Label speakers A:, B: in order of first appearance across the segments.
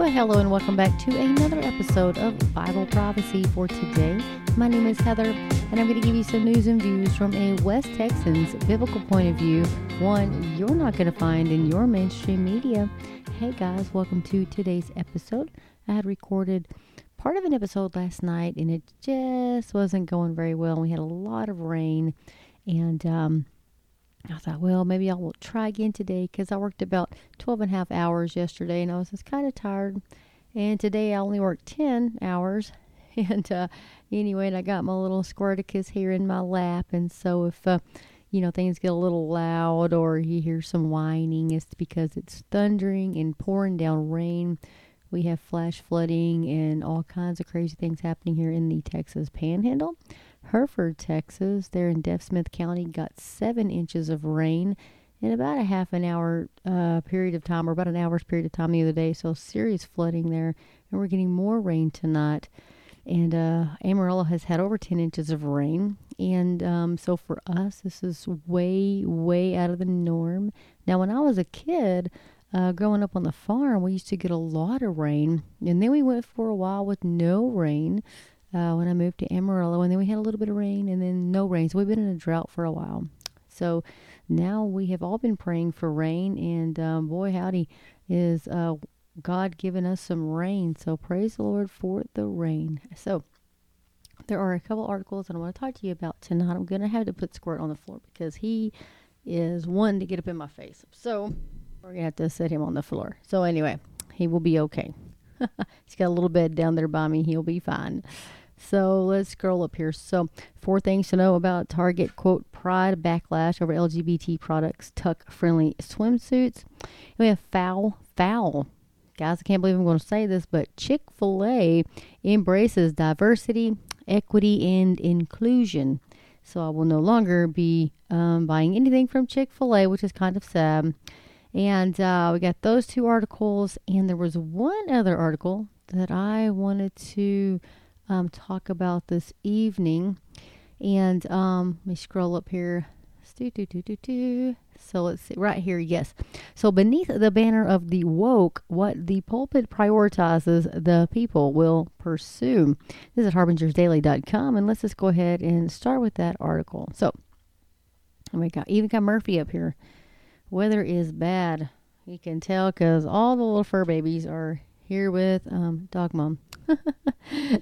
A: Well, hello and welcome back to another episode of Bible Prophecy for today. My name is Heather, and I'm going to give you some news and views from a West Texan's biblical point of view, one you're not going to find in your mainstream media. Hey guys, welcome to today's episode. I had recorded part of an episode last night, and it just wasn't going very well. We had a lot of rain, and um, I thought, well, maybe I'll try again today because I worked about 12 and a half hours yesterday and I was just kind of tired. And today I only worked 10 hours. And uh, anyway, and I got my little Squirticus here in my lap. And so if, uh, you know, things get a little loud or you hear some whining, it's because it's thundering and pouring down rain. We have flash flooding and all kinds of crazy things happening here in the Texas Panhandle. Hereford, Texas, there in Deaf Smith County, got seven inches of rain in about a half an hour uh, period of time, or about an hour's period of time the other day. So serious flooding there, and we're getting more rain tonight. And uh, Amarillo has had over 10 inches of rain. And um, so for us, this is way, way out of the norm. Now, when I was a kid, uh, growing up on the farm, we used to get a lot of rain. And then we went for a while with no rain uh, when I moved to Amarillo, and then we had a little bit of rain and then no rain. So we've been in a drought for a while. So now we have all been praying for rain, and um, boy, howdy, is uh, God giving us some rain. So praise the Lord for the rain. So there are a couple articles that I want to talk to you about tonight. I'm going to have to put Squirt on the floor because he is one to get up in my face. So we're going to have to set him on the floor. So anyway, he will be okay. He's got a little bed down there by me. He'll be fine. So let's scroll up here. So, four things to know about Target quote pride backlash over LGBT products, tuck friendly swimsuits. And We have foul, foul. Guys, I can't believe I'm going to say this, but Chick fil A embraces diversity, equity, and inclusion. So, I will no longer be um, buying anything from Chick fil A, which is kind of sad. And uh, we got those two articles, and there was one other article that I wanted to um, talk about this evening. And um, let me scroll up here. So let's see, right here, yes. So beneath the banner of the woke, what the pulpit prioritizes, the people will pursue. This is harbingersdaily.com, and let's just go ahead and start with that article. So, we got even got Murphy up here. Weather is bad. You can tell because all the little fur babies are here with um, Dog Mom.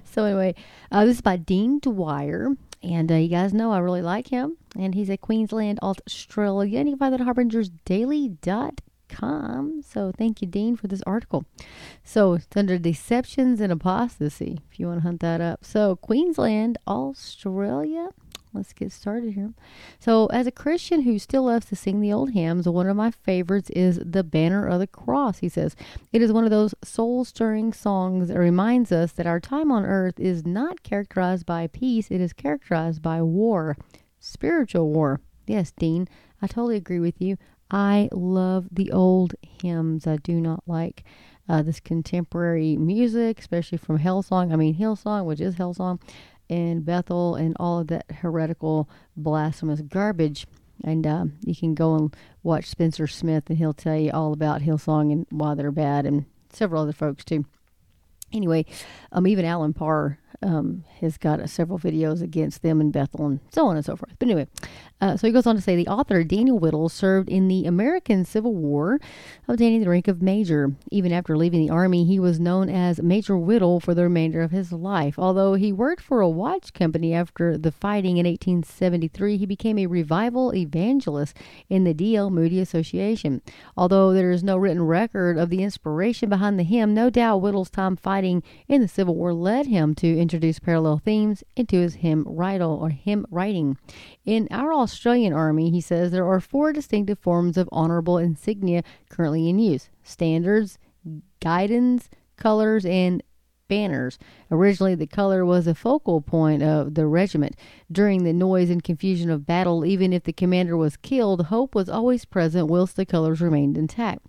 A: so anyway, uh, this is by Dean Dwyer. And uh, you guys know I really like him. And he's at Queensland, Australia. You can find that at harbingersdaily.com. So thank you, Dean, for this article. So it's under Deceptions and Apostasy, if you want to hunt that up. So Queensland, Australia let's get started here. So, as a Christian who still loves to sing the old hymns, one of my favorites is The Banner of the Cross. He says, It is one of those soul stirring songs that reminds us that our time on earth is not characterized by peace, it is characterized by war, spiritual war. Yes, Dean, I totally agree with you. I love the old hymns. I do not like uh, this contemporary music, especially from Hillsong. I mean, Hillsong, which is Hillsong in Bethel and all of that heretical, blasphemous garbage. And uh, you can go and watch Spencer Smith, and he'll tell you all about Hillsong and why they're bad, and several other folks too. Anyway, um, even Alan Parr um, has got uh, several videos against them in Bethel and so on and so forth. But anyway, uh, so he goes on to say the author Daniel Whittle served in the American Civil War, obtaining the rank of major. Even after leaving the army, he was known as Major Whittle for the remainder of his life. Although he worked for a watch company after the fighting in 1873, he became a revival evangelist in the D.L. Moody Association. Although there is no written record of the inspiration behind the hymn, no doubt Whittle's time fighting in the Civil War led him to introduce parallel themes into his hymn writing or hymn writing. In our Australian Army, he says there are four distinctive forms of honorable insignia currently in use: standards, guidons, colors, and banners. Originally, the color was a focal point of the regiment. During the noise and confusion of battle, even if the commander was killed, hope was always present whilst the colors remained intact.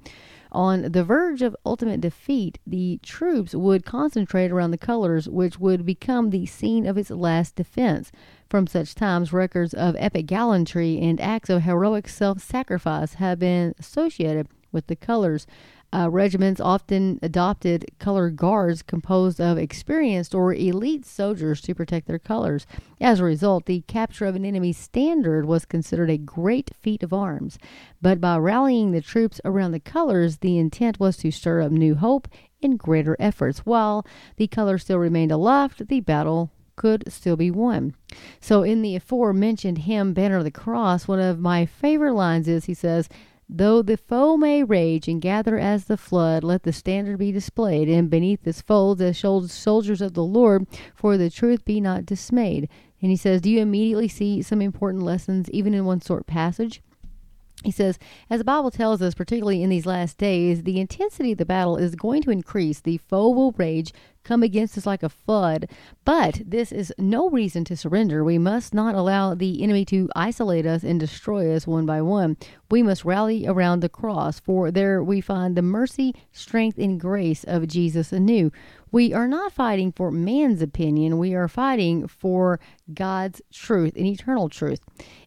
A: On the verge of ultimate defeat, the troops would concentrate around the colors, which would become the scene of its last defense. From such times, records of epic gallantry and acts of heroic self sacrifice have been associated with the colors. Uh, regiments often adopted color guards composed of experienced or elite soldiers to protect their colors. As a result, the capture of an enemy's standard was considered a great feat of arms. But by rallying the troops around the colors, the intent was to stir up new hope and greater efforts. While the colors still remained aloft, the battle could still be won. So, in the aforementioned hymn, Banner of the Cross, one of my favorite lines is he says, Though the foe may rage and gather as the flood, let the standard be displayed, and beneath its folds as soldiers of the Lord, for the truth be not dismayed. And he says, Do you immediately see some important lessons even in one short passage? He says, as the Bible tells us, particularly in these last days, the intensity of the battle is going to increase. The foe will rage, come against us like a flood. But this is no reason to surrender. We must not allow the enemy to isolate us and destroy us one by one. We must rally around the cross, for there we find the mercy, strength, and grace of Jesus anew. We are not fighting for man's opinion, we are fighting for God's truth and eternal truth.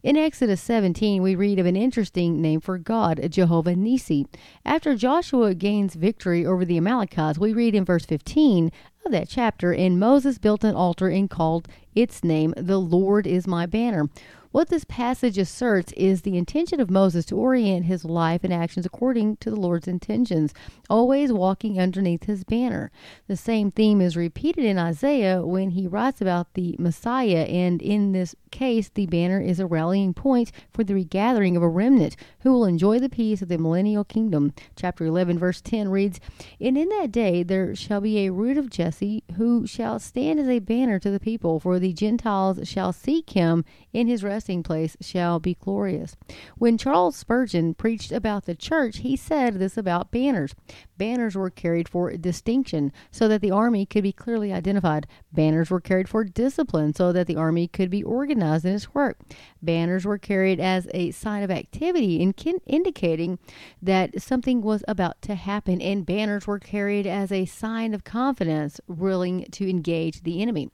A: In Exodus 17, we read of an interesting name for God, Jehovah Nissi. After Joshua gains victory over the Amalekites, we read in verse 15 of that chapter, and Moses built an altar and called its name, The Lord is my banner. What this passage asserts is the intention of Moses to orient his life and actions according to the Lord's intentions, always walking underneath his banner. The same theme is repeated in Isaiah when he writes about the Messiah, and in this case, the banner is a rallying point for the regathering of a remnant who will enjoy the peace of the millennial kingdom. Chapter 11, verse 10 reads, And in that day there shall be a root of Jesse who shall stand as a banner to the people, for the Gentiles shall seek him in his rest resting place shall be glorious. When Charles Spurgeon preached about the church, he said this about banners. Banners were carried for distinction so that the army could be clearly identified. Banners were carried for discipline so that the army could be organized in its work. Banners were carried as a sign of activity, in indicating that something was about to happen, and banners were carried as a sign of confidence, willing to engage the enemy.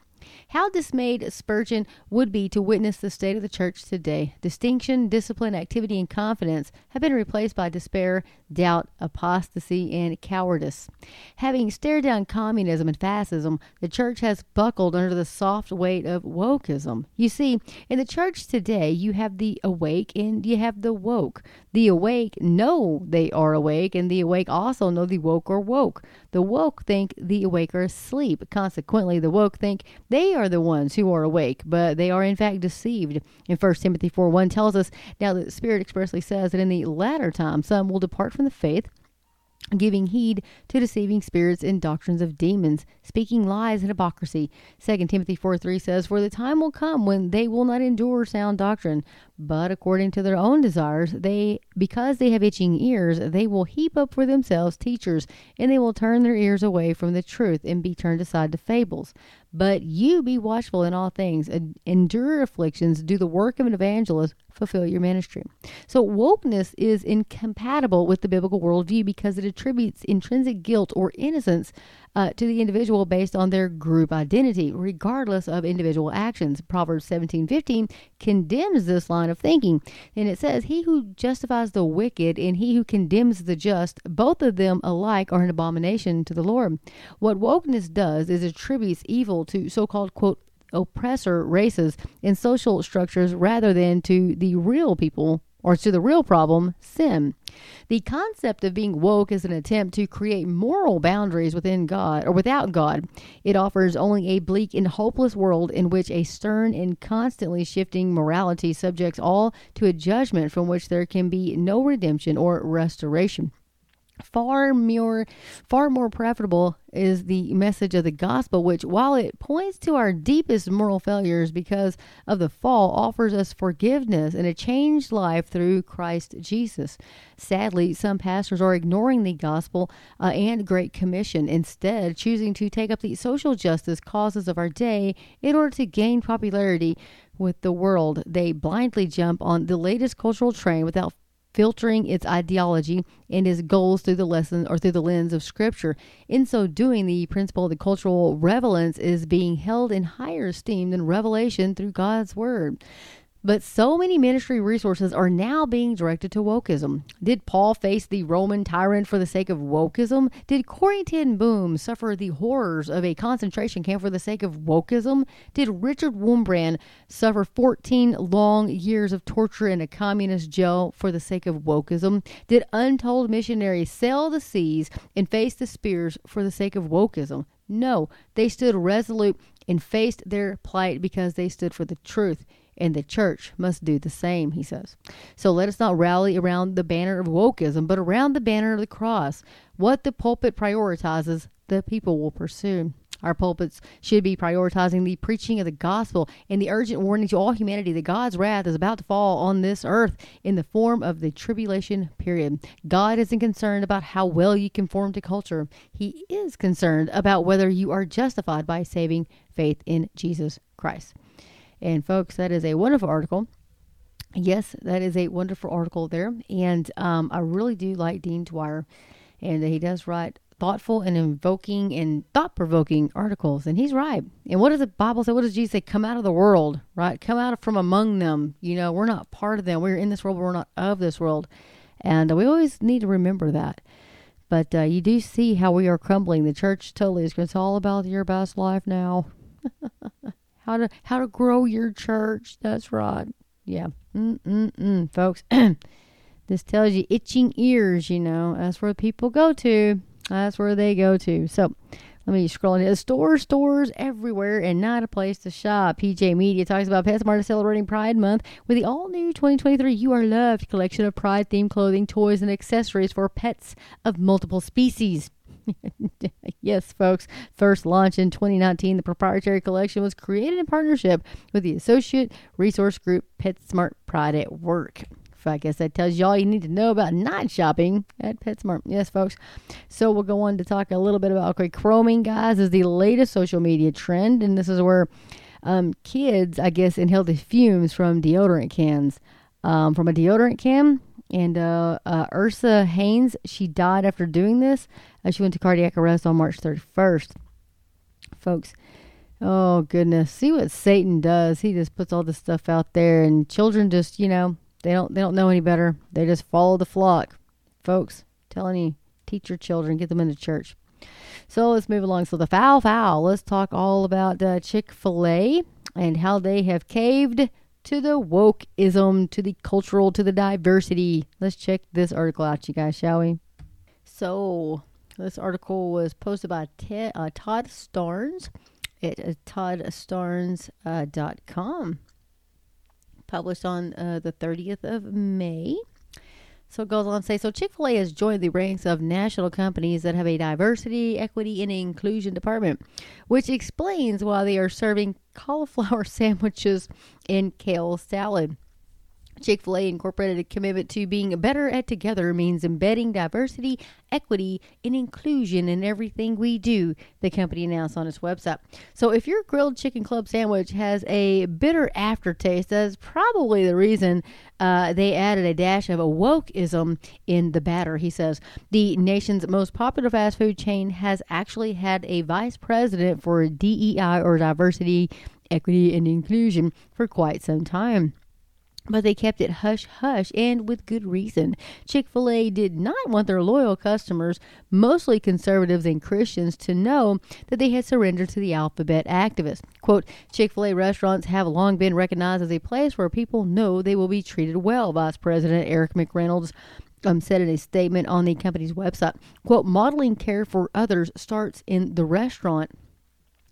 A: How dismayed Spurgeon would be to witness the state of the church today. Distinction, discipline, activity, and confidence have been replaced by despair, doubt, apostasy, and cowardice. Having stared down communism and fascism, the church has buckled under the soft weight of wokeism. You see, in the church today, you have the awake and you have the woke. The awake know they are awake, and the awake also know the woke are woke. The woke think the awake are asleep. Consequently, the woke think they are the ones who are awake, but they are in fact deceived. In 1 Timothy 4 1 tells us, Now the Spirit expressly says that in the latter time some will depart from the faith giving heed to deceiving spirits and doctrines of demons, speaking lies and hypocrisy. 2 Timothy 4 3 says, For the time will come when they will not endure sound doctrine, but according to their own desires, they because they have itching ears, they will heap up for themselves teachers, and they will turn their ears away from the truth and be turned aside to fables. But you be watchful in all things, endure afflictions, do the work of an evangelist, fulfill your ministry. So, wokeness is incompatible with the biblical worldview because it attributes intrinsic guilt or innocence uh, to the individual based on their group identity, regardless of individual actions. Proverbs 17:15 condemns this line of thinking, and it says, "He who justifies the wicked and he who condemns the just, both of them alike are an abomination to the Lord." What wokeness does is attributes evil to so-called quote oppressor races and social structures rather than to the real people or to the real problem, sin. The concept of being woke is an attempt to create moral boundaries within God or without God. It offers only a bleak and hopeless world in which a stern and constantly shifting morality subjects all to a judgment from which there can be no redemption or restoration far more far more preferable is the message of the gospel which while it points to our deepest moral failures because of the fall offers us forgiveness and a changed life through Christ Jesus. Sadly some pastors are ignoring the gospel uh, and great commission. Instead choosing to take up the social justice causes of our day in order to gain popularity with the world. They blindly jump on the latest cultural trend without filtering its ideology and its goals through the lesson or through the lens of scripture. In so doing, the principle of the cultural relevance is being held in higher esteem than revelation through God's word. But so many ministry resources are now being directed to wokeism. Did Paul face the Roman tyrant for the sake of wokeism? Did Corrie ten Boom suffer the horrors of a concentration camp for the sake of wokeism? Did Richard Wurmbrand suffer 14 long years of torture in a communist jail for the sake of wokeism? Did untold missionaries sail the seas and face the spears for the sake of wokeism? No, they stood resolute and faced their plight because they stood for the truth and the church must do the same, he says. So let us not rally around the banner of wokeism, but around the banner of the cross. What the pulpit prioritizes, the people will pursue. Our pulpits should be prioritizing the preaching of the gospel and the urgent warning to all humanity that God's wrath is about to fall on this earth in the form of the tribulation period. God isn't concerned about how well you conform to culture, He is concerned about whether you are justified by saving faith in Jesus Christ. And folks, that is a wonderful article. Yes, that is a wonderful article there. And um, I really do like Dean Dwyer. And he does write thoughtful and invoking and thought provoking articles. And he's right. And what does the Bible say? What does Jesus say? Come out of the world, right? Come out from among them. You know, we're not part of them. We're in this world, but we're not of this world. And we always need to remember that. But uh, you do see how we are crumbling. The church totally is. It's all about your best life now. how to how to grow your church. That's right. Yeah. Mm-mm-mm, folks. this tells you itching ears, you know. That's where people go to. That's where they go to. So let me scroll into the stores, stores everywhere, and not a place to shop. PJ Media talks about PetSmart celebrating Pride Month with the all new 2023 You Are Loved collection of Pride themed clothing, toys, and accessories for pets of multiple species. yes, folks. First launched in 2019, the proprietary collection was created in partnership with the associate resource group PetSmart Pride at Work. I guess that tells you all you need to know about not shopping at PetSmart. Yes, folks. So we'll go on to talk a little bit about okay, chroming, guys, is the latest social media trend, and this is where um, kids, I guess, inhale the fumes from deodorant cans. Um, from a deodorant can, and uh, uh, Esra Haynes, she died after doing this. Uh, she went to cardiac arrest on March 31st. Folks, oh goodness, see what Satan does. He just puts all this stuff out there, and children just, you know, they don't they don't know any better. They just follow the flock. Folks, telling you, teach your children, get them into church. So let's move along. So the foul foul. Let's talk all about uh, Chick Fil A and how they have caved to the wokeism, to the cultural, to the diversity. Let's check this article out, you guys, shall we? So, this article was posted by uh, Todd Starnes at uh, toddstarnes.com. Uh, published on uh, the 30th of May. So it goes on to say so Chick fil A has joined the ranks of national companies that have a diversity, equity, and inclusion department, which explains why they are serving cauliflower sandwiches and kale salad. Chick fil A incorporated a commitment to being better at together means embedding diversity, equity, and inclusion in everything we do, the company announced on its website. So if your grilled chicken club sandwich has a bitter aftertaste, that's probably the reason uh, they added a dash of a wokeism in the batter, he says. The nation's most popular fast food chain has actually had a vice president for DEI or diversity, equity, and inclusion for quite some time but they kept it hush hush and with good reason. Chick fil A did not want their loyal customers, mostly conservatives and Christians, to know that they had surrendered to the alphabet activists. Quote Chick fil A restaurants have long been recognized as a place where people know they will be treated well, Vice President Erick McReynolds um, said in a statement on the company's website. Quote, modeling care for others starts in the restaurant.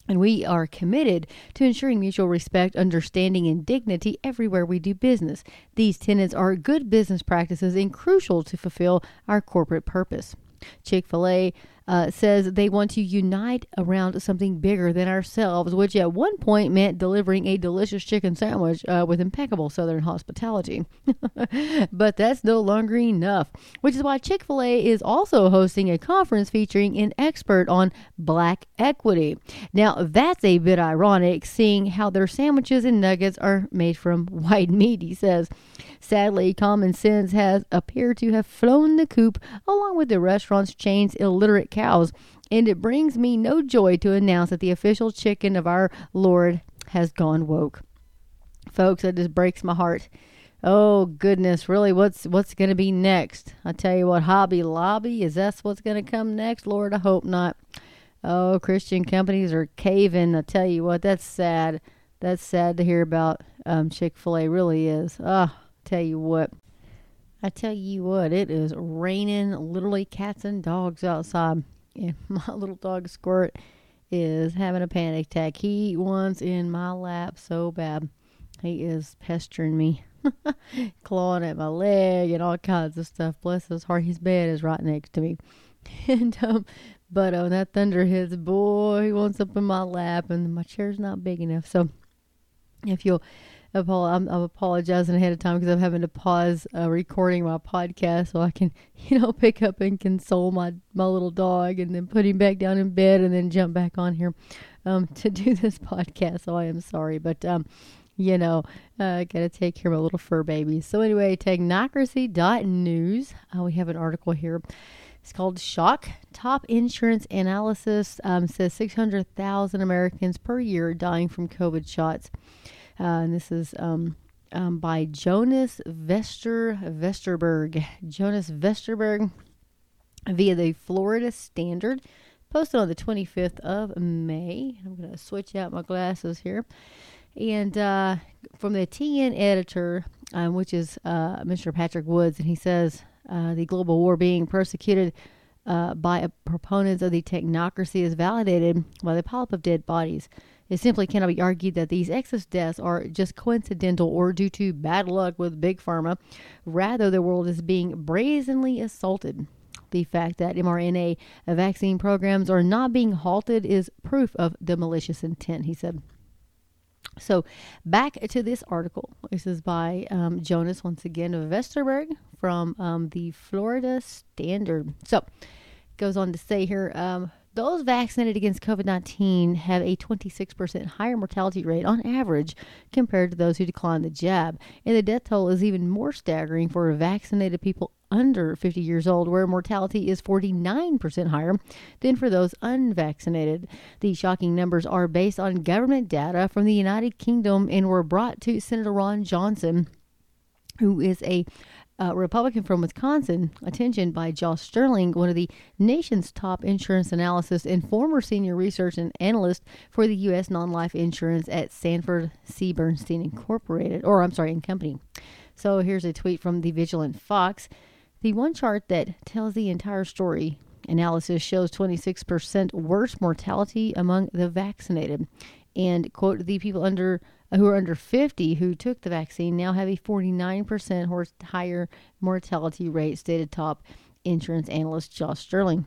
A: And we are committed to ensuring mutual respect, understanding, and dignity everywhere we do business. These tenets are good business practices and crucial to fulfill our corporate purpose. Chick fil A uh, says they want to unite around something bigger than ourselves, which at one point meant delivering a delicious chicken sandwich uh, with impeccable Southern hospitality. but that's no longer enough, which is why Chick fil A is also hosting a conference featuring an expert on black equity. Now, that's a bit ironic, seeing how their sandwiches and nuggets are made from white meat, he says. Sadly, common sense has appeared to have flown the coop along with the restaurant's chain's illiterate cows, and it brings me no joy to announce that the official chicken of our Lord has gone woke. folks. That just breaks my heart. Oh goodness, really? What's what's going to be next? I tell you what, Hobby Lobby is that what's going to come next? Lord, I hope not. Oh, Christian companies are caving. I tell you what, that's sad. That's sad to hear about. Um, Chick Fil A really is. Ah, oh, tell you what. I tell you what, it is raining literally cats and dogs outside. And my little dog Squirt is having a panic attack. He wants in my lap so bad. He is pestering me, clawing at my leg and all kinds of stuff. Bless his heart, his bed is right next to me. and um, but oh, that thunder hits, boy, he wants up in my lap, and my chair's not big enough. So if you'll I'm, I'm apologizing ahead of time because I'm having to pause uh, recording my podcast so I can, you know, pick up and console my my little dog and then put him back down in bed and then jump back on here um, to do this podcast. So I am sorry, but um, you know, uh, I gotta take care of my little fur baby. So anyway, technocracy.news. Uh, we have an article here. It's called Shock. Top insurance analysis um, says 600,000 Americans per year dying from COVID shots. Uh, and this is um, um, by Jonas Vester Vesterberg. Jonas Vesterberg via the Florida Standard, posted on the 25th of May. I'm going to switch out my glasses here. And uh, from the TN editor, um, which is uh, Mr. Patrick Woods, and he says uh, the global war being persecuted uh, by proponents of the technocracy is validated by the pile of dead bodies. It simply cannot be argued that these excess deaths are just coincidental or due to bad luck with Big Pharma. Rather, the world is being brazenly assaulted. The fact that mRNA vaccine programs are not being halted is proof of the malicious intent, he said. So, back to this article. This is by um, Jonas, once again, of Vesterberg from um, the Florida Standard. So, goes on to say here um, those vaccinated against COVID 19 have a 26% higher mortality rate on average compared to those who declined the jab. And the death toll is even more staggering for vaccinated people under 50 years old, where mortality is 49% higher than for those unvaccinated. These shocking numbers are based on government data from the United Kingdom and were brought to Senator Ron Johnson, who is a uh, Republican from Wisconsin, attention by Josh Stirling, one of the nation's top insurance analysts and former senior research and analyst for the U.S. non-life insurance at Sanford C. Bernstein Incorporated, or I'm sorry, in company. So here's a tweet from the Vigilant Fox. The one chart that tells the entire story analysis shows 26% worse mortality among the vaccinated. And, quote, the people under who are under 50 who took the vaccine now have a 49% higher mortality rate, stated top insurance analyst Josh Stirling.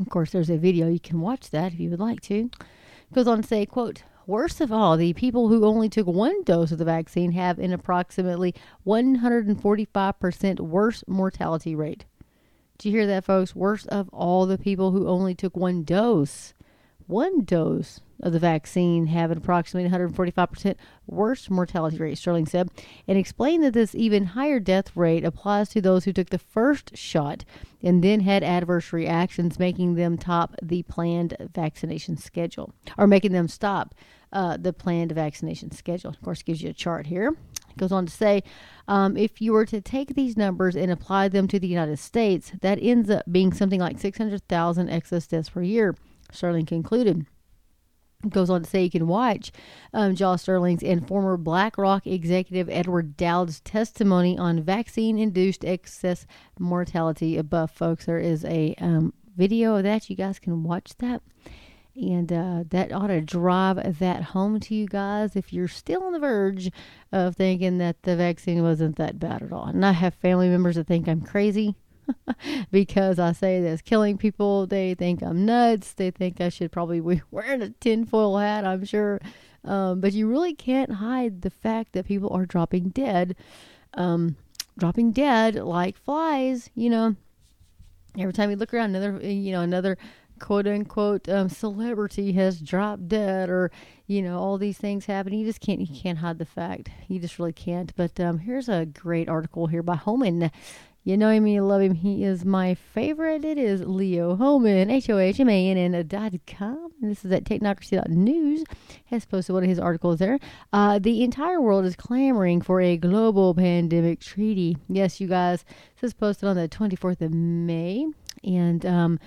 A: Of course, there's a video. You can watch that if you would like to. Goes on to say, quote, Worst of all, the people who only took one dose of the vaccine have an approximately 145% worse mortality rate. Do you hear that, folks? Worst of all, the people who only took one dose. One dose of the vaccine have an approximately 145% worse mortality rate, Stirling said, and explained that this even higher death rate applies to those who took the first shot and then had adverse reactions, making them top the planned vaccination schedule, or making them stop uh, the planned vaccination schedule. Of course, gives you a chart here. It goes on to say, um, if you were to take these numbers and apply them to the United States, that ends up being something like 600,000 excess deaths per year, Stirling concluded goes on to say you can watch um, Josh Stirling's and former BlackRock executive Edward Dowd's testimony on vaccine-induced excess mortality above, folks. There is a um, video of that. You guys can watch that. And uh, that ought to drive that home to you guys if you're still on the verge of thinking that the vaccine wasn't that bad at all. And I have family members that think I'm crazy. because I say this killing people. They think I'm nuts. They think I should probably be wearing a tinfoil hat, I'm sure. Um, but you really can't hide the fact that people are dropping dead. Um, dropping dead like flies, you know. Every time you look around, another, you know, another quote unquote um, celebrity has dropped dead or you know all these things happen you just can't you can't hide the fact you just really can't but um, here's a great article here by Hohmann You know him, you love him. He is my favorite. It is Leo Hohmann, H O H M A N N dot com. This is at technocracy.news. Has posted one of his articles there. Uh, the entire world is clamoring for a global pandemic treaty. Yes, you guys. This is posted on the 24th of May. And um,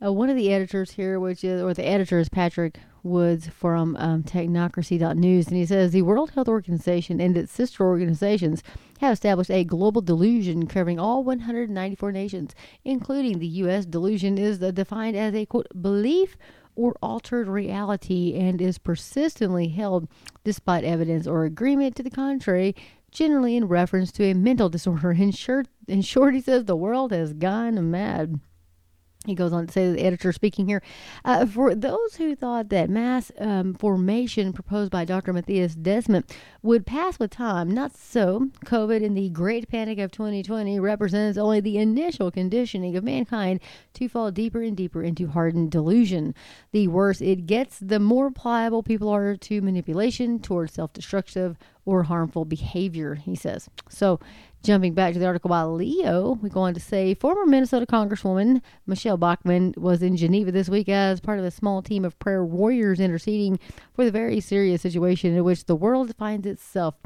A: uh, one of the editors here, which is, or the editor is Patrick Woods from um, technocracy.news, and he says the World Health Organization and its sister organizations have established a global delusion covering all 194 nations, including the U.S. Delusion is defined as a quote belief or altered reality and is persistently held despite evidence or agreement to the contrary, generally in reference to a mental disorder. In short, in short he says the world has gone mad. He goes on to say, the editor speaking here, uh, for those who thought that mass um, formation proposed by Dr. Mattias Desmet would pass with time, not so. COVID and the Great Panic of 2020 represents only the initial conditioning of mankind to fall deeper and deeper into hardened delusion. The worse it gets, the more pliable people are to manipulation towards self destructive or harmful behavior, he says. So, Jumping back to the article by Leo, we go on to say former Minnesota Congresswoman Michelle Bachmann was in Geneva this week as part of a small team of prayer warriors interceding for the very serious situation in which the world finds itself.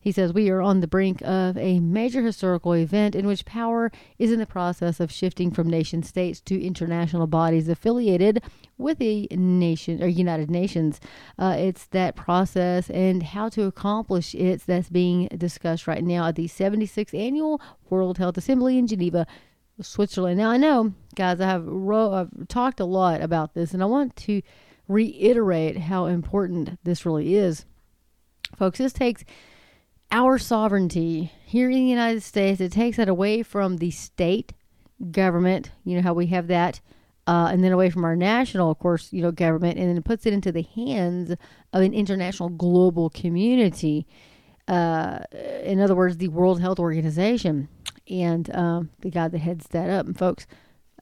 A: He says, We are on the brink of a major historical event in which power is in the process of shifting from nation states to international bodies affiliated with the nation or United Nations. Uh, it's that process and how to accomplish it that's being discussed right now at the 76th Annual World Health Assembly in Geneva. Switzerland. Now I know, guys, I have ro- I've talked a lot about this, and I want to reiterate how important this really is, folks. This takes our sovereignty here in the United States, it takes that away from the state government, you know, how we have that, uh, and then away from our national, of course, you know, government, and then it puts it into the hands of an international global community. Uh, in other words, the World Health Organization and um, the guy that heads that up. And folks,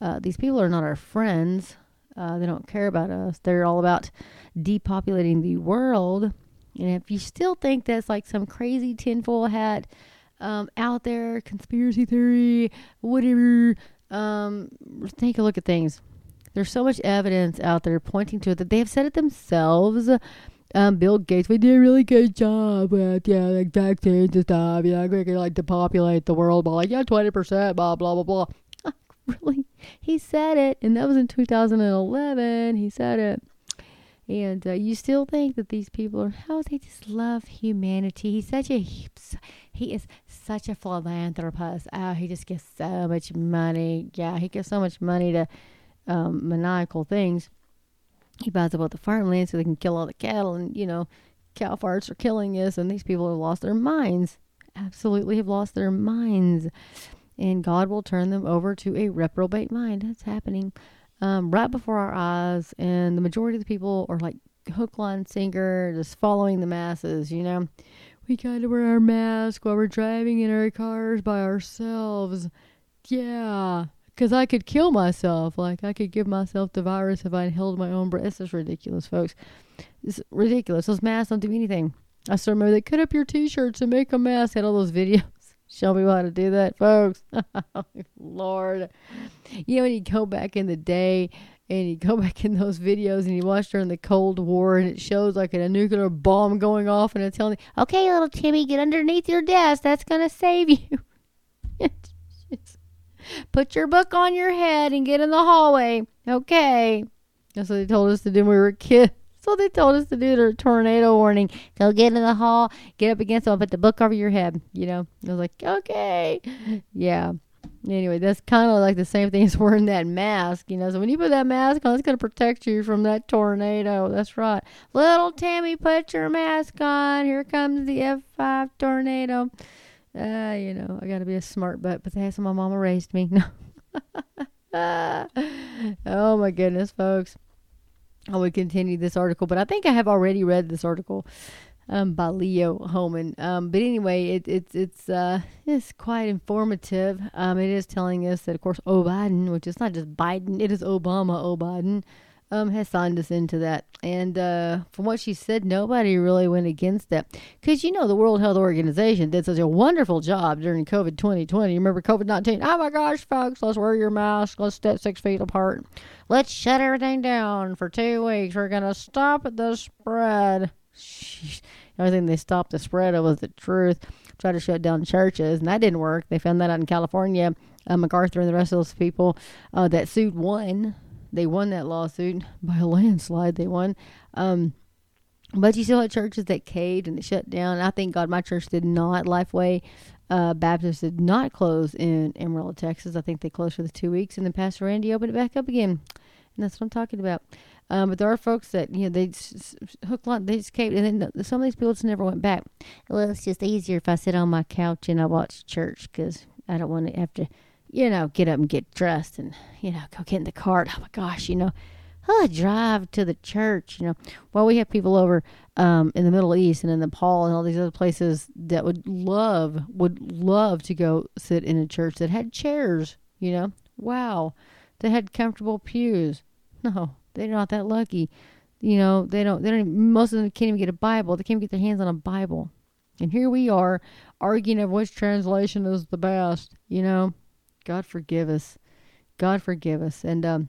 A: uh, these people are not our friends. Uh, they don't care about us. They're all about depopulating the world and if you still think that's like some crazy tinfoil hat um, out there, conspiracy theory, whatever, um, take a look at things. There's so much evidence out there pointing to it that they have said it themselves. Um, Bill Gates, we did a really good job with yeah, like vaccines and stuff. Yeah, we can like depopulate the world by like yeah, twenty percent, blah blah blah blah. really, he said it, and that was in 2011. He said it. And uh, you still think that these people are, oh, they just love humanity. He's such a, he is such a philanthropist. Oh, he just gets so much money. Yeah, he gets so much money to um, maniacal things. He buys up all the farmland so they can kill all the cattle. And, you know, cow farts are killing us. And these people have lost their minds. Absolutely have lost their minds. And God will turn them over to a reprobate mind. That's happening um, right before our eyes, and the majority of the people are like hook, line, sinker, just following the masses. You know, we gotta wear our mask while we're driving in our cars by ourselves. Yeah, because I could kill myself. Like I could give myself the virus if I held my own breath. This is ridiculous, folks. It's ridiculous. Those masks don't do anything. I still remember they cut up your t-shirts and make a mask. Had all those videos. Show me how to do that, folks. Lord. You know, when you go back in the day and you go back in those videos and you watch during the Cold War and it shows like a nuclear bomb going off and it's telling you, okay, little Timmy, get underneath your desk. That's going to save you. Put your book on your head and get in the hallway. Okay. That's what they told us to do when we were kids. So they told us to do their tornado warning. Go get in the hall, get up against them, put the book over your head. You know, I was like, okay, yeah. Anyway, that's kind of like the same thing as wearing that mask. You know, so when you put that mask on, it's going to protect you from that tornado. That's right. Little Tammy, put your mask on. Here comes the F5 tornado. Uh, you know, I got to be a smart butt, but that's how my mama raised me. No. oh my goodness, folks. I would continue this article, but I think I have already read this article um, by Leo Hohmann. Um, but anyway, it, it, it's uh, it's quite informative. Um, it is telling us that, of course, O Biden, which is not just Biden, it is Obama O Biden, um, has signed us into that. And uh, from what she said, nobody really went against that. Because, you know, the World Health Organization did such a wonderful job during COVID 2020. Remember COVID 19? Oh my gosh, folks, let's wear your mask. Let's step six feet apart. Let's shut everything down for two weeks. We're going to stop the spread. Everything they stopped the spread of was the truth. Try to shut down churches, and that didn't work. They found that out in California. Uh, MacArthur and the rest of those people uh, that sued won they won that lawsuit by a landslide. They won. Um, but you still had churches that caved and they shut down. I thank God my church did not. Lifeway uh, Baptist did not close in Amarillo, Texas. I think they closed for the two weeks, and then Pastor Randy opened it back up again. And that's what I'm talking about. Um, but there are folks that you know they just hook line, they just caved, and then some of these people just never went back. Well, it's just easier if I sit on my couch and I watch church because I don't want to have to you know, get up and get dressed and, you know, go get in the cart. Oh my gosh, you know, oh, drive to the church, you know. Well, we have people over um, in the Middle East and in Nepal and all these other places that would love, would love to go sit in a church that had chairs, you know. Wow. That had comfortable pews. No, they're not that lucky. You know, they don't, they don't, most of them can't even get a Bible. They can't even get their hands on a Bible. And here we are arguing of which translation is the best, you know. God forgive us. God forgive us. And um,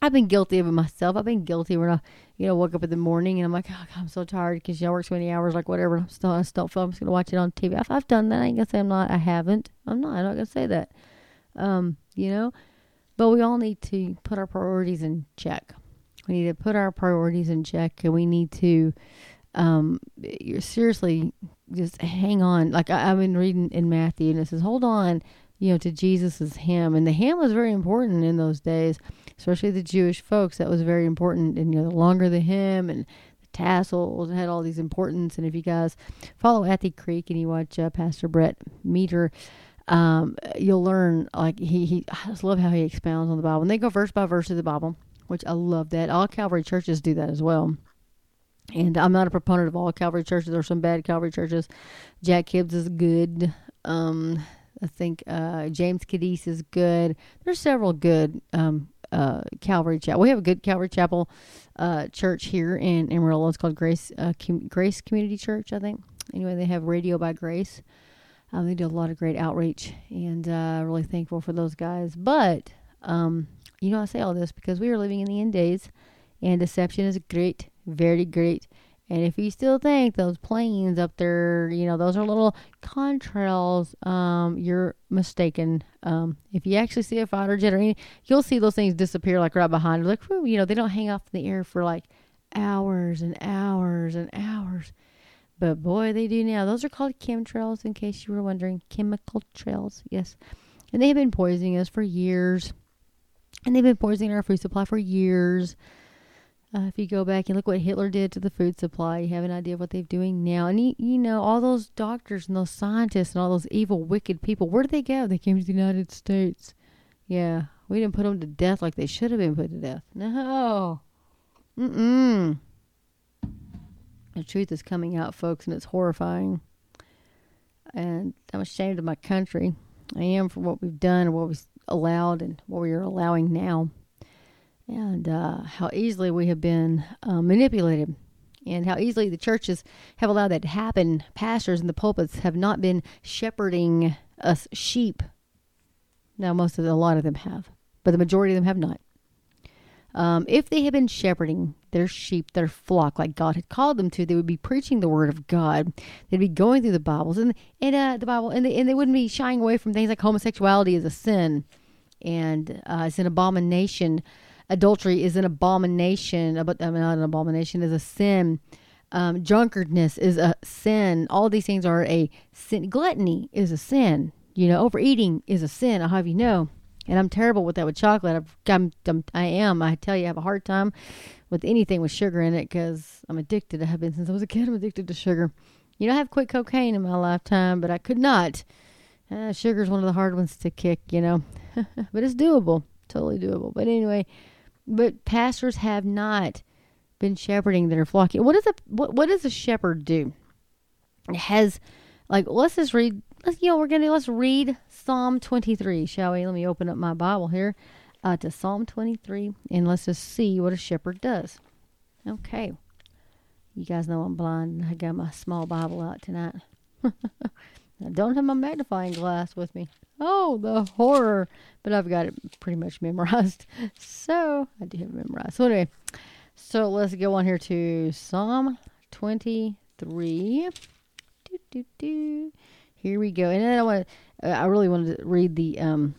A: I've been guilty of it myself. I've been guilty when I, you know, woke up in the morning and I'm like, oh, God, I'm so tired because you know, I work so many hours, like whatever. I'm still, I still feel I'm just gonna watch it on TV. I've, I've done that. I ain't gonna say I'm not. I haven't. I'm not. I'm not gonna say that. Um, you know, but we all need to put our priorities in check. We need to put our priorities in check, and we need to, um, you're seriously just hang on. Like I, I've been reading in Matthew, and it says, hold on you know, to Jesus's hymn. And the hymn was very important in those days, especially the Jewish folks. That was very important. And, you know, the longer the hymn and the tassels had all these importance. And if you guys follow Athey Creek and you watch uh, Pastor Brett Meador, um, you'll learn, like, he, he, I just love how he expounds on the Bible. And they go verse by verse of the Bible, which I love that. All Calvary churches do that as well. And I'm not a proponent of all Calvary churches. There are some bad Calvary churches. Jack Hibbs is good. Um, I think uh, James Cadiz is good. There's several good um, uh, Calvary Chapel. We have a good Calvary Chapel uh, church here in Amarillo. It's called Grace uh, Com- Grace Community Church, I think. Anyway, they have Radio by Grace. Um, they do a lot of great outreach, and uh, really thankful for those guys. But um, you know, I say all this because we are living in the end days, and deception is great, very great. And if you still think those planes up there, you know, those are little contrails, um, you're mistaken. Um, if you actually see a fighter jet or any, you'll see those things disappear like right behind you. Like, whew, you know, they don't hang off in the air for like hours and hours and hours. But boy, they do now. Those are called chemtrails, in case you were wondering. Chemical trails, yes. And they have been poisoning us for years. And they've been poisoning our food supply for years. Uh, if you go back and look what Hitler did to the food supply, you have an idea of what they're doing now. And you, you know, all those doctors and those scientists and all those evil, wicked people, where did they go? They came to the United States. Yeah, we didn't put them to death like they should have been put to death. No. Mm-mm. The truth is coming out, folks, and it's horrifying. And I'm ashamed of my country. I am for what we've done and what we've allowed and what we are allowing now and uh, how easily we have been uh, manipulated and how easily the churches have allowed that to happen. Pastors in the pulpits have not been shepherding us sheep. Now, most of a lot of them have, but the majority of them have not. Um, if they had been shepherding their sheep, their flock, like God had called them to, they would be preaching the word of God. They'd be going through the Bibles and and uh, the Bible, and they, and they wouldn't be shying away from things like homosexuality is a sin, and uh, it's an abomination adultery is an abomination, but I mean, not an abomination, is a sin. Um, drunkardness is a sin. All these things are a sin. Gluttony is a sin. You know, overeating is a sin. I'll have you know. And I'm terrible with that with chocolate. I've, I'm, I'm, I am. I tell you, I have a hard time with anything with sugar in it because I'm addicted. I have been since I was a kid. I'm addicted to sugar. You know, I have quit cocaine in my lifetime, but I could not. Uh, sugar is one of the hard ones to kick, you know, but it's doable. Totally doable. But anyway, but pastors have not been shepherding their flock. What does a what what does a shepherd do? Has like let's just read let's you know we're gonna let's read Psalm twenty three, shall we? Let me open up my Bible here. uh, to Psalm 23, and let's just see what a shepherd does. Okay. You guys know I'm blind. I got my small Bible out tonight. I don't have my magnifying glass with me. Oh, the horror. But I've got it pretty much memorized. So I do have it memorized. So anyway, so let's go on here to Psalm 23. Do, do, do. Here we go. And then I want uh, I really wanted to read the, um,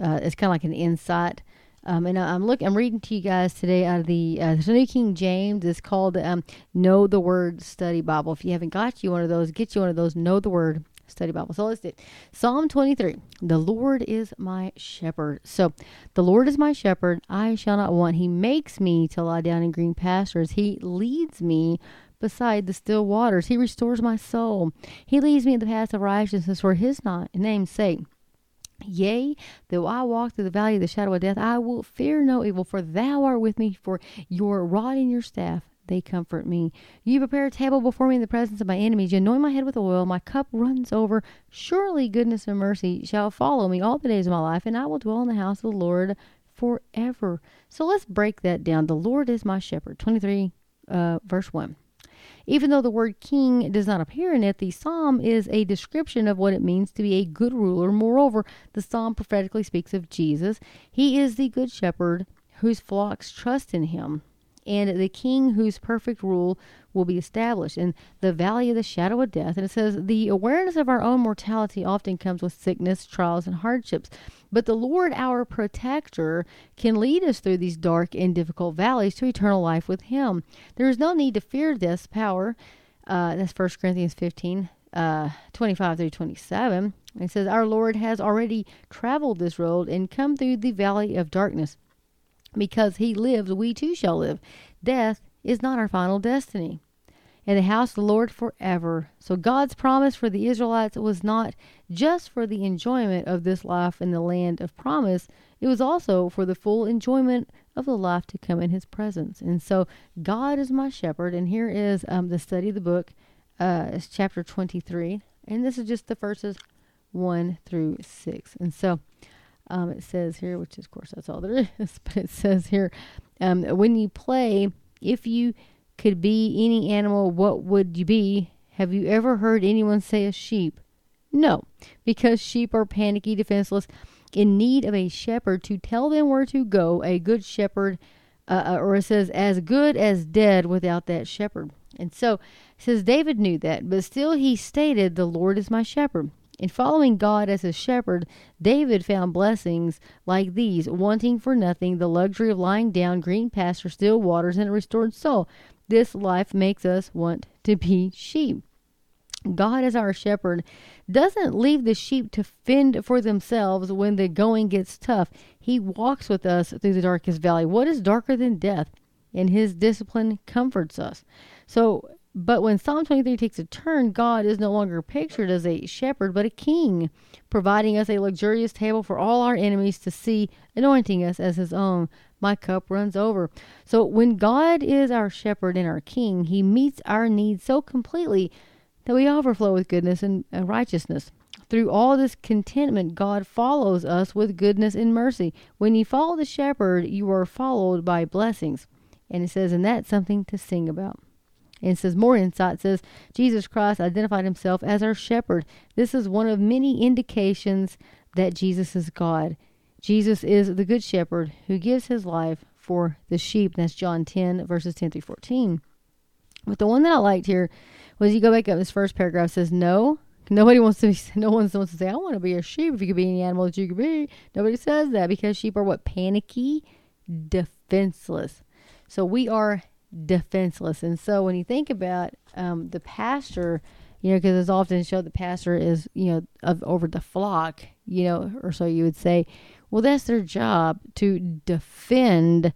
A: uh, it's kind of like an insight. Um, and I, am look, I'm reading to you guys today out of the, uh, the New King James. It's called um, Know the Word Study Bible. If you haven't got you one of those, get you one of those Know the Word Study Bible. So let's do it. Psalm 23. The Lord is my shepherd. So the Lord is my shepherd. I shall not want. He makes me to lie down in green pastures. He leads me beside the still waters. He restores my soul. He leads me in the path of righteousness for his name's sake. Yea, though I walk through the valley of the shadow of death, I will fear no evil, for thou art with me, for your rod and your staff, they comfort me. You prepare a table before me in the presence of my enemies. You anoint my head with oil. My cup runs over. Surely goodness and mercy shall follow me all the days of my life, and I will dwell in the house of the Lord forever. So let's break that down. The Lord is my shepherd. 23, uh, verse 1. Even though the word king does not appear in it, the psalm is a description of what it means to be a good ruler. Moreover, the psalm prophetically speaks of Jesus. He is the good shepherd whose flocks trust in him and the king whose perfect rule will be established in the valley of the shadow of death. And it says, The awareness of our own mortality often comes with sickness, trials, and hardships. But the Lord, our protector, can lead us through these dark and difficult valleys to eternal life with Him. There is no need to fear this power. Uh, that's 1 Corinthians 15. Uh, 25 through 27. It says, Our Lord has already traveled this road and come through the valley of darkness. Because he lives, we too shall live. Death is not our final destiny. In the house of the Lord forever. So God's promise for the Israelites was not just for the enjoyment of this life in the land of promise, it was also for the full enjoyment of the life to come in his presence. And so God is my shepherd. And here is um, the study of the book. Uh, chapter 23. And this is just the verses 1 through 6. And so um, it says here, which is, of course, that's all there is, but it says here, um, when you play, if you could be any animal, what would you be? Have you ever heard anyone say a sheep? No, because sheep are panicky, defenseless, in need of a shepherd to tell them where to go. A good shepherd, uh, uh or it says, as good as dead without that shepherd. And so, says David knew that, but still he stated, The Lord is my shepherd. In following God as his shepherd, David found blessings like these wanting for nothing, the luxury of lying down, green pasture, still waters, and a restored soul. This life makes us want to be sheep. God, as our shepherd, doesn't leave the sheep to fend for themselves when the going gets tough. He walks with us through the darkest valley. What is darker than death? And his discipline comforts us. So but when Psalm 23 takes a turn, God is no longer pictured as a shepherd, but a king, providing us a luxurious table for all our enemies to see, anointing us as his own. My cup runs over. So when God is our shepherd and our king, he meets our needs so completely that we overflow with goodness and righteousness. Through all this contentment, God follows us with goodness and mercy. When you follow the shepherd, you are followed by blessings. And it says, and that's something to sing about. And says more insight says Jesus Christ identified himself as our shepherd. This is one of many indications that Jesus is God. Jesus is the good shepherd who gives his life for the sheep. That's John 10, verses 10 through 14. But the one that I liked here was you go back up this first paragraph says, No, nobody wants to be, no one wants to say, I want to be a sheep if you could be any animal that you could be. Nobody says that because sheep are what? Panicky, defenseless. So we are defenseless. And so when you think about um, the pastor, you know, because it's often shown the pastor is, you know, of over the flock, you know, or so you would say, well, that's their job to defend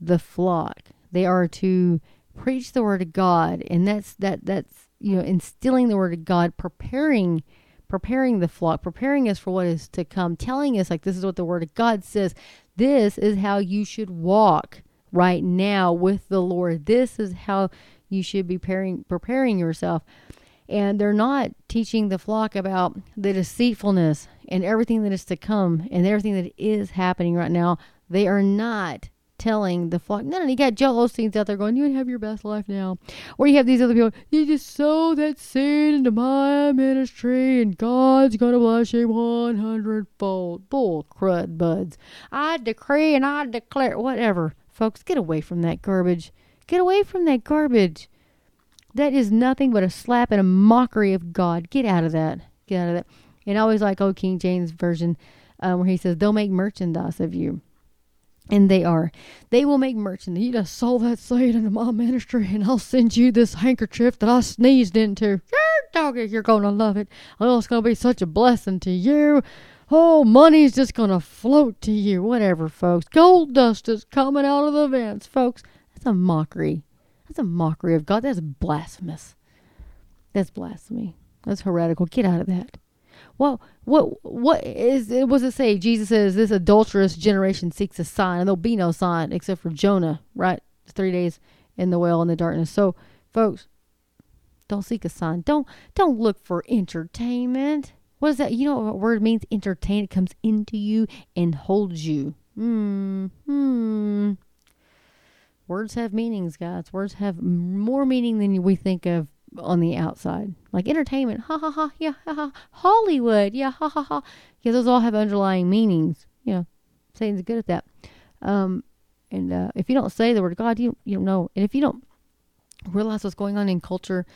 A: the flock. They are to preach the word of God, and that's that that's you know instilling the word of God, preparing preparing the flock, preparing us for what is to come, telling us like this is what the word of God says. This is how you should walk right now with the Lord. This is how you should be preparing, preparing yourself. And they're not teaching the flock about the deceitfulness and everything that is to come and everything that is happening right now. They are not telling the flock. No, no, you got Joel Osteen's out there going, "You have your best life now," or you have these other people. You just sow that seed into my ministry, and God's gonna bless you one hundredfold. Bull crud, buds. I decree and I declare, whatever, folks. Get away from that garbage. Get away from that garbage. That is nothing but a slap and a mockery of God. Get out of that. Get out of that. And I always like old King James version um, where he says they'll make merchandise of you. And they are. They will make merchandise. You just sold that seed into my ministry, and I'll send you this handkerchief that I sneezed into. Doggy, you're going to love it. Oh, it's going to be such a blessing to you. Oh, money's just going to float to you. Whatever, folks. Gold dust is coming out of the vents, folks. That's a mockery. That's a mockery of God. That's blasphemous. That's blasphemy. That's heretical. Get out of that. Well, what what is it was it say? Jesus says this adulterous generation seeks a sign, and there'll be no sign except for Jonah, right? Three days in the well in the darkness. So, folks, don't seek a sign. Don't don't look for entertainment. What is that? You know what word means? Entertain. It comes into you and holds you. Hmm. Hmm. Words have meanings, guys. Words have more meaning than we think of on the outside. Like entertainment, ha ha ha, yeah, ha ha. Hollywood, yeah, ha ha ha. Yeah, those all have underlying meanings. You know, Satan's good at that. Um, and uh, if you don't say the word God, you you don't know. And if you don't realize what's going on in culture,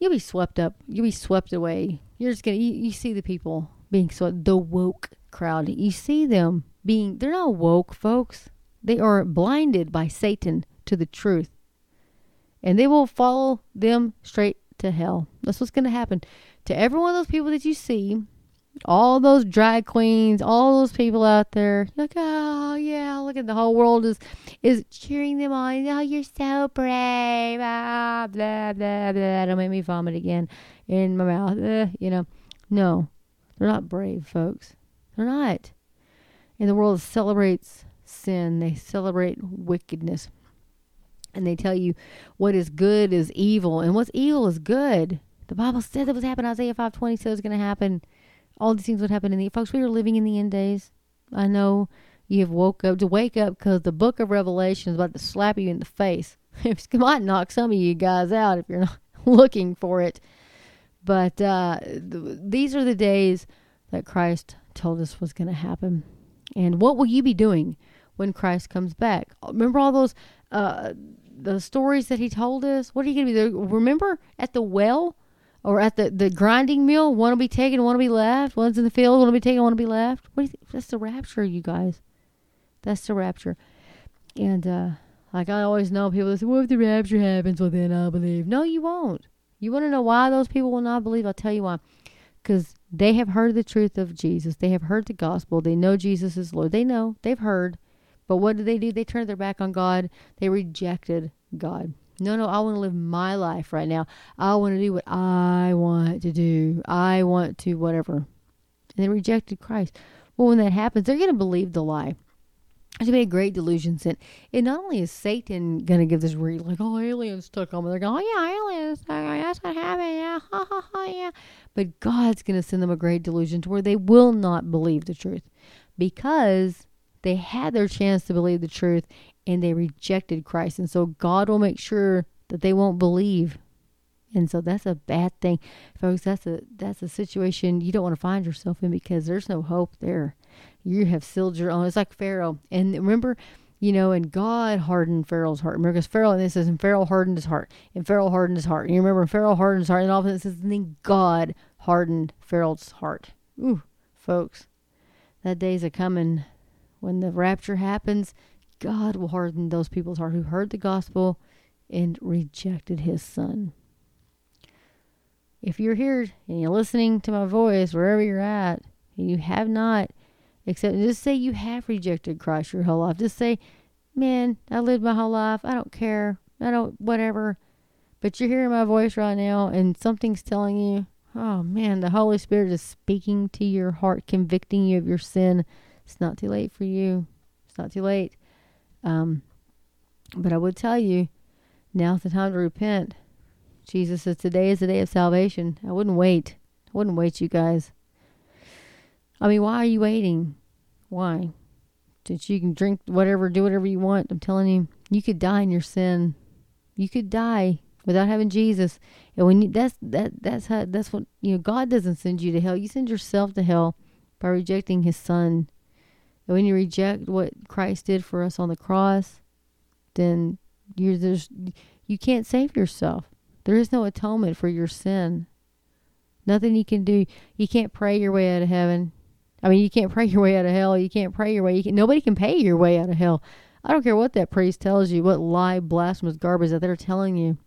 A: you'll be swept up. You'll be swept away. You're just gonna you, you see the people being so the woke crowd. You see them being they're not woke, folks. They are blinded by Satan to the truth and they will follow them straight to hell. That's what's to happen to every one of those people that you see. All those drag queens, all those people out there, like, oh yeah, look at the whole world is is cheering them on. Oh, you're so brave. Ah, blah blah blah. Don't make me vomit again in my mouth. You know, no, they're not brave, folks. They're not. And the world celebrates sin. They celebrate wickedness and they tell you what is good is evil and what's evil is good. The Bible said that was happening. In Isaiah five twenty says it's going to happen. All these things would happen in the folks. We are living in the end days. I know you have woke up to wake up because the book of Revelation is about to slap you in the face. it might knock some of you guys out if you're not looking for it. But uh, th- these are the days that Christ told us was going to happen. And what will you be doing when Christ comes back? Remember all those uh, the stories that he told us. What are you going to be there? Remember at the well or at the, the grinding mill? One will be taken, one will be left. One's in the field, one will be taken, one will be left. What do you think? That's the rapture, you guys. That's the rapture. And uh, like I always know, people say, "Well, if the rapture happens, well then I'll believe." No, you won't. You want to know why those people will not believe? I'll tell you why. Because they have heard the truth of Jesus. They have heard the gospel. They know Jesus is Lord. They know. They've heard. But what did they do? They turned their back on God. They rejected God. No, no, I want to live my life right now. I want to do what I want to do. I want to whatever. And they rejected Christ. Well, when that happens, they're going to believe the lie. There's going to be a great delusion sent. And not only is Satan going to give this read, like, oh, aliens took them. They're going, oh, yeah, aliens. That's what happened. Yeah, ha, ha, ha, yeah. But God's going to send them a great delusion to where they will not believe the truth because they had their chance to believe the truth and they rejected Christ. And so God will make sure that they won't believe. And so that's a bad thing. Folks, that's a that's a situation you don't want to find yourself in because there's no hope there. You have sealed your own. It's like Pharaoh. And remember, you know, and God hardened Pharaoh's heart. Remember, because Pharaoh, and this says, and Pharaoh hardened his heart. And Pharaoh hardened his heart. And you remember, Pharaoh hardened his heart. And all of a sudden then God hardened Pharaoh's heart. Ooh, folks, that day's a coming when the rapture happens, God will harden those people's heart who heard the gospel and rejected his son. If you're here and you're listening to my voice wherever you're at, and you have not except just say you have rejected Christ your whole life. Just say, Man, I lived my whole life. I don't care. I don't whatever. But you're hearing my voice right now and something's telling you, oh man, the Holy Spirit is speaking to your heart, convicting you of your sin it's not too late for you. It's not too late. Um, but I would tell you, now's the time to repent. Jesus says today is the day of salvation. I wouldn't wait. I wouldn't wait, you guys. I mean, why are you waiting? Why? that you can drink whatever, do whatever you want. I'm telling you, you could die in your sin. You could die without having Jesus. And when you, that's that that's how that's what you know. God doesn't send you to hell. You send yourself to hell by rejecting His Son. And when you reject what Christ did for us on the cross, then you're there's you can't save yourself. There is no atonement for your sin. Nothing you can do. You can't pray your way out of heaven. I mean, you can't pray your way out of hell. You can't pray your way. You can, nobody can pay your way out of hell. I don't care what that priest tells you, what lie, blasphemous garbage that they're telling you,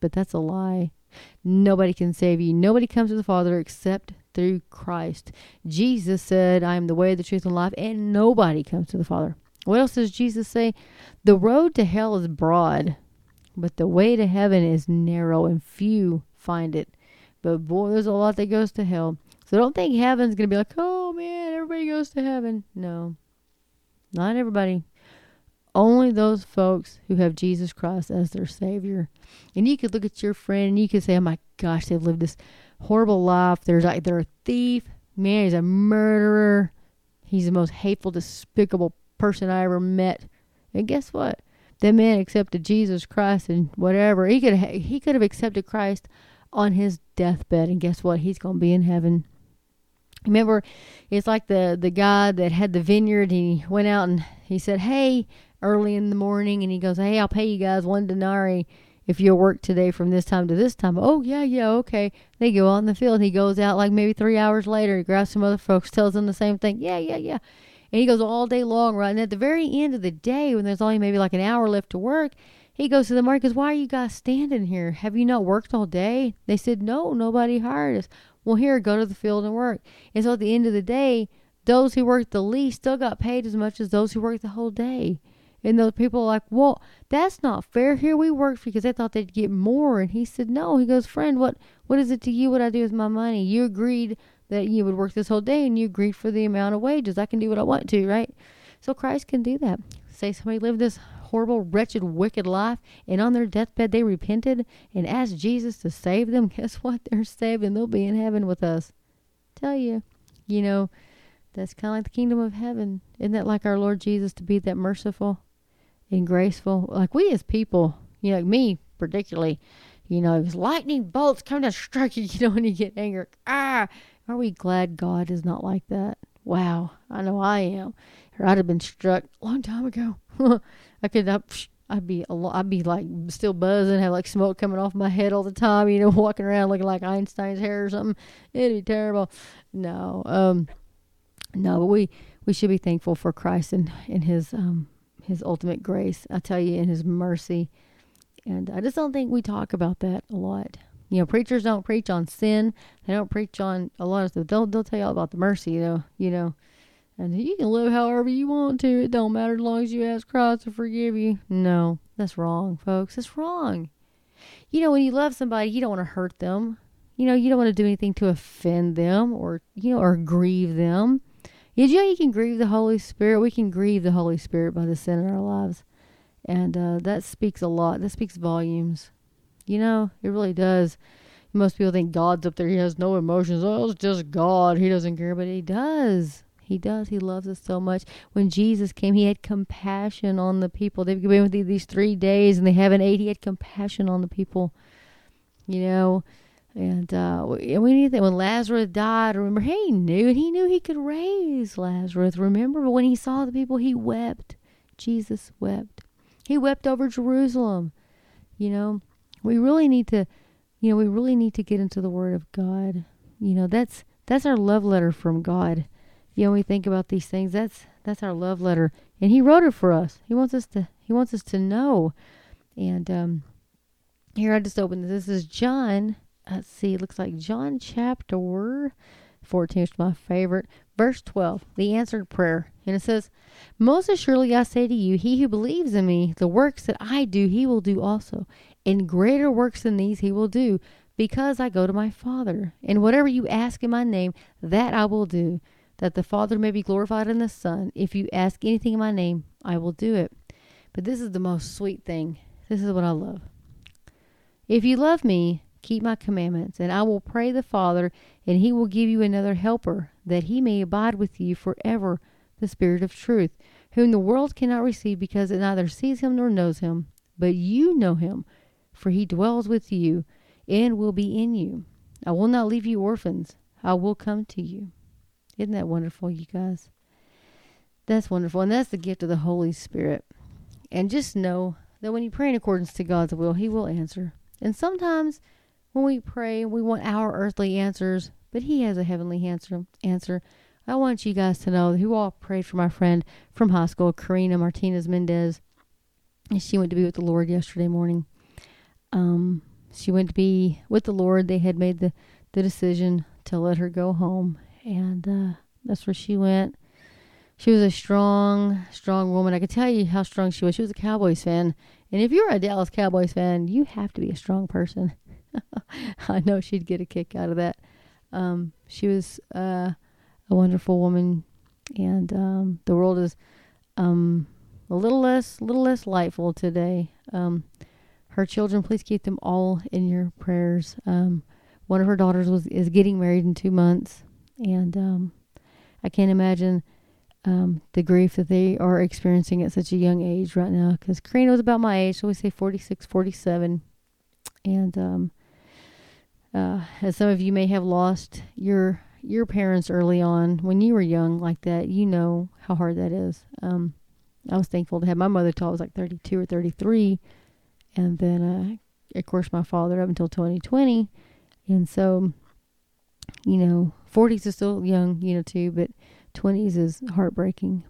A: but that's a lie. Nobody can save you. Nobody comes to the Father except through Christ. Jesus said, I am the way, the truth, and life, and nobody comes to the Father. What else does Jesus say? The road to hell is broad, but the way to heaven is narrow, and few find it. But boy, there's a lot that goes to hell. So don't think heaven's going to be like, oh man, everybody goes to heaven. No, not everybody. Only those folks who have Jesus Christ as their Savior. And you could look at your friend and you could say, oh my gosh, they've lived this horrible life. There's like, a thief. Man, he's a murderer. He's the most hateful, despicable person I ever met. And guess what? That man accepted Jesus Christ and whatever. He could he could have accepted Christ on his deathbed, and guess what? He's going to be in heaven. Remember, it's like the the guy that had the vineyard. He went out and he said, "Hey," early in the morning, and he goes, "Hey, I'll pay you guys one denarii if you'll work today from this time to this time." Oh yeah, yeah, okay. They go out in the field. He goes out like maybe three hours later. He grabs some other folks, tells them the same thing. Yeah, yeah, yeah. And he goes all day long, right? And at the very end of the day, when there's only maybe like an hour left to work, he goes to the market. Why are you guys standing here? Have you not worked all day? They said, no, nobody hired us. Well, here, go to the field and work. And so at the end of the day, those who worked the least still got paid as much as those who worked the whole day. And those people are like, well, that's not fair. Here we worked because they thought they'd get more. And he said, no. He goes, friend, what, what is it to you what I do with my money? You agreed that you would work this whole day and you agreed for the amount of wages. I can do what I want to, right? So Christ can do that. Say somebody lived this horrible, wretched, wicked life, and on their deathbed they repented and asked Jesus to save them. Guess what? They're saved and they'll be in heaven with us. Tell you, you know, that's kind of like the kingdom of heaven. Isn't that like our Lord Jesus to be that merciful and graceful? Like we as people, you know, me particularly, you know, lightning bolts coming to strike you, you know, when you get angry. Ah, are we glad God is not like that? Wow, I know I am. Or I'd have been struck a long time ago. I could not. I'd be a lot. I'd be like still buzzing, have like smoke coming off my head all the time. You know, walking around looking like Einstein's hair or something. It'd be terrible. No, um, no. But we we should be thankful for Christ and and His um His ultimate grace. I tell you, in His mercy. And I just don't think we talk about that a lot. You know, preachers don't preach on sin. They don't preach on a lot of stuff. They'll they'll tell you all about the mercy, you know, you know. And you can live however you want to. It don't matter as long as you ask Christ to forgive you. No, that's wrong, folks. That's wrong. You know, when you love somebody, you don't want to hurt them. You know, you don't want to do anything to offend them or you know, or grieve them. You know you can grieve the Holy Spirit? We can grieve the Holy Spirit by the sin in our lives. And uh, that speaks a lot. That speaks volumes. You know, it really does. Most people think God's up there. He has no emotions. Oh, it's just God. He doesn't care, but He does. He does. He loves us so much. When Jesus came, He had compassion on the people. They've been with you these three days and they haven't ate. He had compassion on the people. You know, and uh, we need that when Lazarus died. Remember, he knew he knew he could raise Lazarus. Remember, but when he saw the people, he wept. Jesus wept. He wept over Jerusalem. You know, we really need to, you know, we really need to get into the Word of God. You know, that's that's our love letter from God. You know, we think about these things. That's that's our love letter, and He wrote it for us. He wants us to He wants us to know. And um, here I just opened this. This is John. Let's see. It looks like John chapter 14 is my favorite. Verse 12, the answered prayer. And it says, Most assuredly I say to you, he who believes in me, the works that I do, he will do also. And greater works than these he will do, because I go to my Father. And whatever you ask in my name, that I will do, that the Father may be glorified in the Son. If you ask anything in my name, I will do it. But this is the most sweet thing. This is what I love. If you love me, keep my commandments, and I will pray the Father, and he will give you another helper, that he may abide with you forever, the Spirit of truth, whom the world cannot receive because it neither sees him nor knows him. But you know him, for he dwells with you and will be in you. I will not leave you orphans. I will come to you. Isn't that wonderful, you guys? That's wonderful. And that's the gift of the Holy Spirit. And just know that when you pray in accordance to God's will, He will answer. And sometimes when we pray, we want our earthly answers, but He has a heavenly answer. Answer. I want you guys to know that who all prayed for my friend from high school, Karina Martinez Mendez. And she went to be with the Lord yesterday morning. Um, she went to be with the Lord. They had made the, the decision to let her go home, and uh, that's where she went. She was a strong, strong woman. I could tell you how strong she was. She was a Cowboys fan. And if you're a Dallas Cowboys fan, you have to be a strong person. I know she'd get a kick out of that. Um, she was uh, a wonderful woman, and um, the world is um, a little less, little less lightful today. Um, her children, please keep them all in your prayers. Um, one of her daughters was is getting married in two months, and um, I can't imagine the grief that they are experiencing at such a young age right now. Because Karina was about my age, so we say 46, 47. And uh, as some of you may have lost your your parents early on when you were young like that, you know how hard that is. Um, I was thankful to have my mother till I was like 32 or 33. And then, uh, of course, my father up until 2020. And so, you know, 40s is still young, you know, too, but 20s is heartbreaking.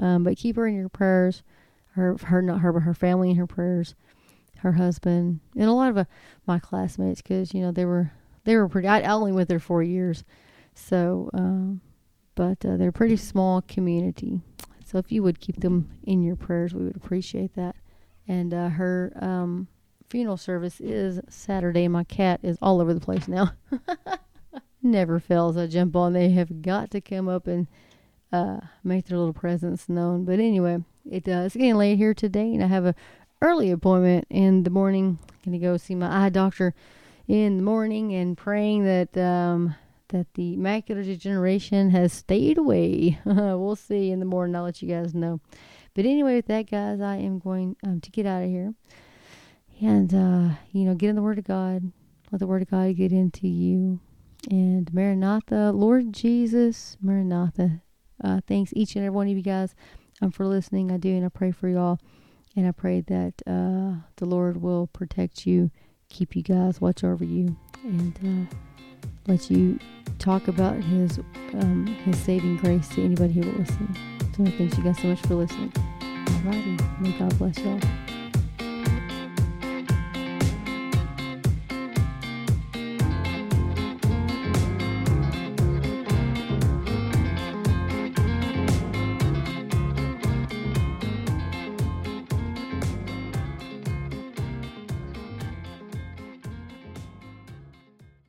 A: Um, but keep her in your prayers. Her, her, not her, but her family in her prayers. Her husband and a lot of uh, my classmates, because you know they were they were pretty. I, only went there four years, so um, but uh, they're a pretty small community. So if you would keep them in your prayers, we would appreciate that. And uh, her um, funeral service is Saturday. My cat is all over the place now. Never fails. I jump on. They have got to come up and uh, make their little presence known. But anyway, it uh, it's getting late here today, and I have a early appointment in the morning. Going to go see my eye doctor in the morning and praying that um, that the macular degeneration has stayed away. we'll see in the morning. I'll let you guys know. But anyway, with that, guys, I am going um, to get out of here and uh, you know get in the Word of God. Let the Word of God get into you. And Maranatha, Lord Jesus, Maranatha, uh, thanks each and every one of you guys um, for listening. I do, and I pray for y'all. And I pray that uh, the Lord will protect you, keep you guys, watch over you, and uh, let you talk about His um, His saving grace to anybody who will listen. So thanks you guys so much for listening. Alrighty, may God bless y'all.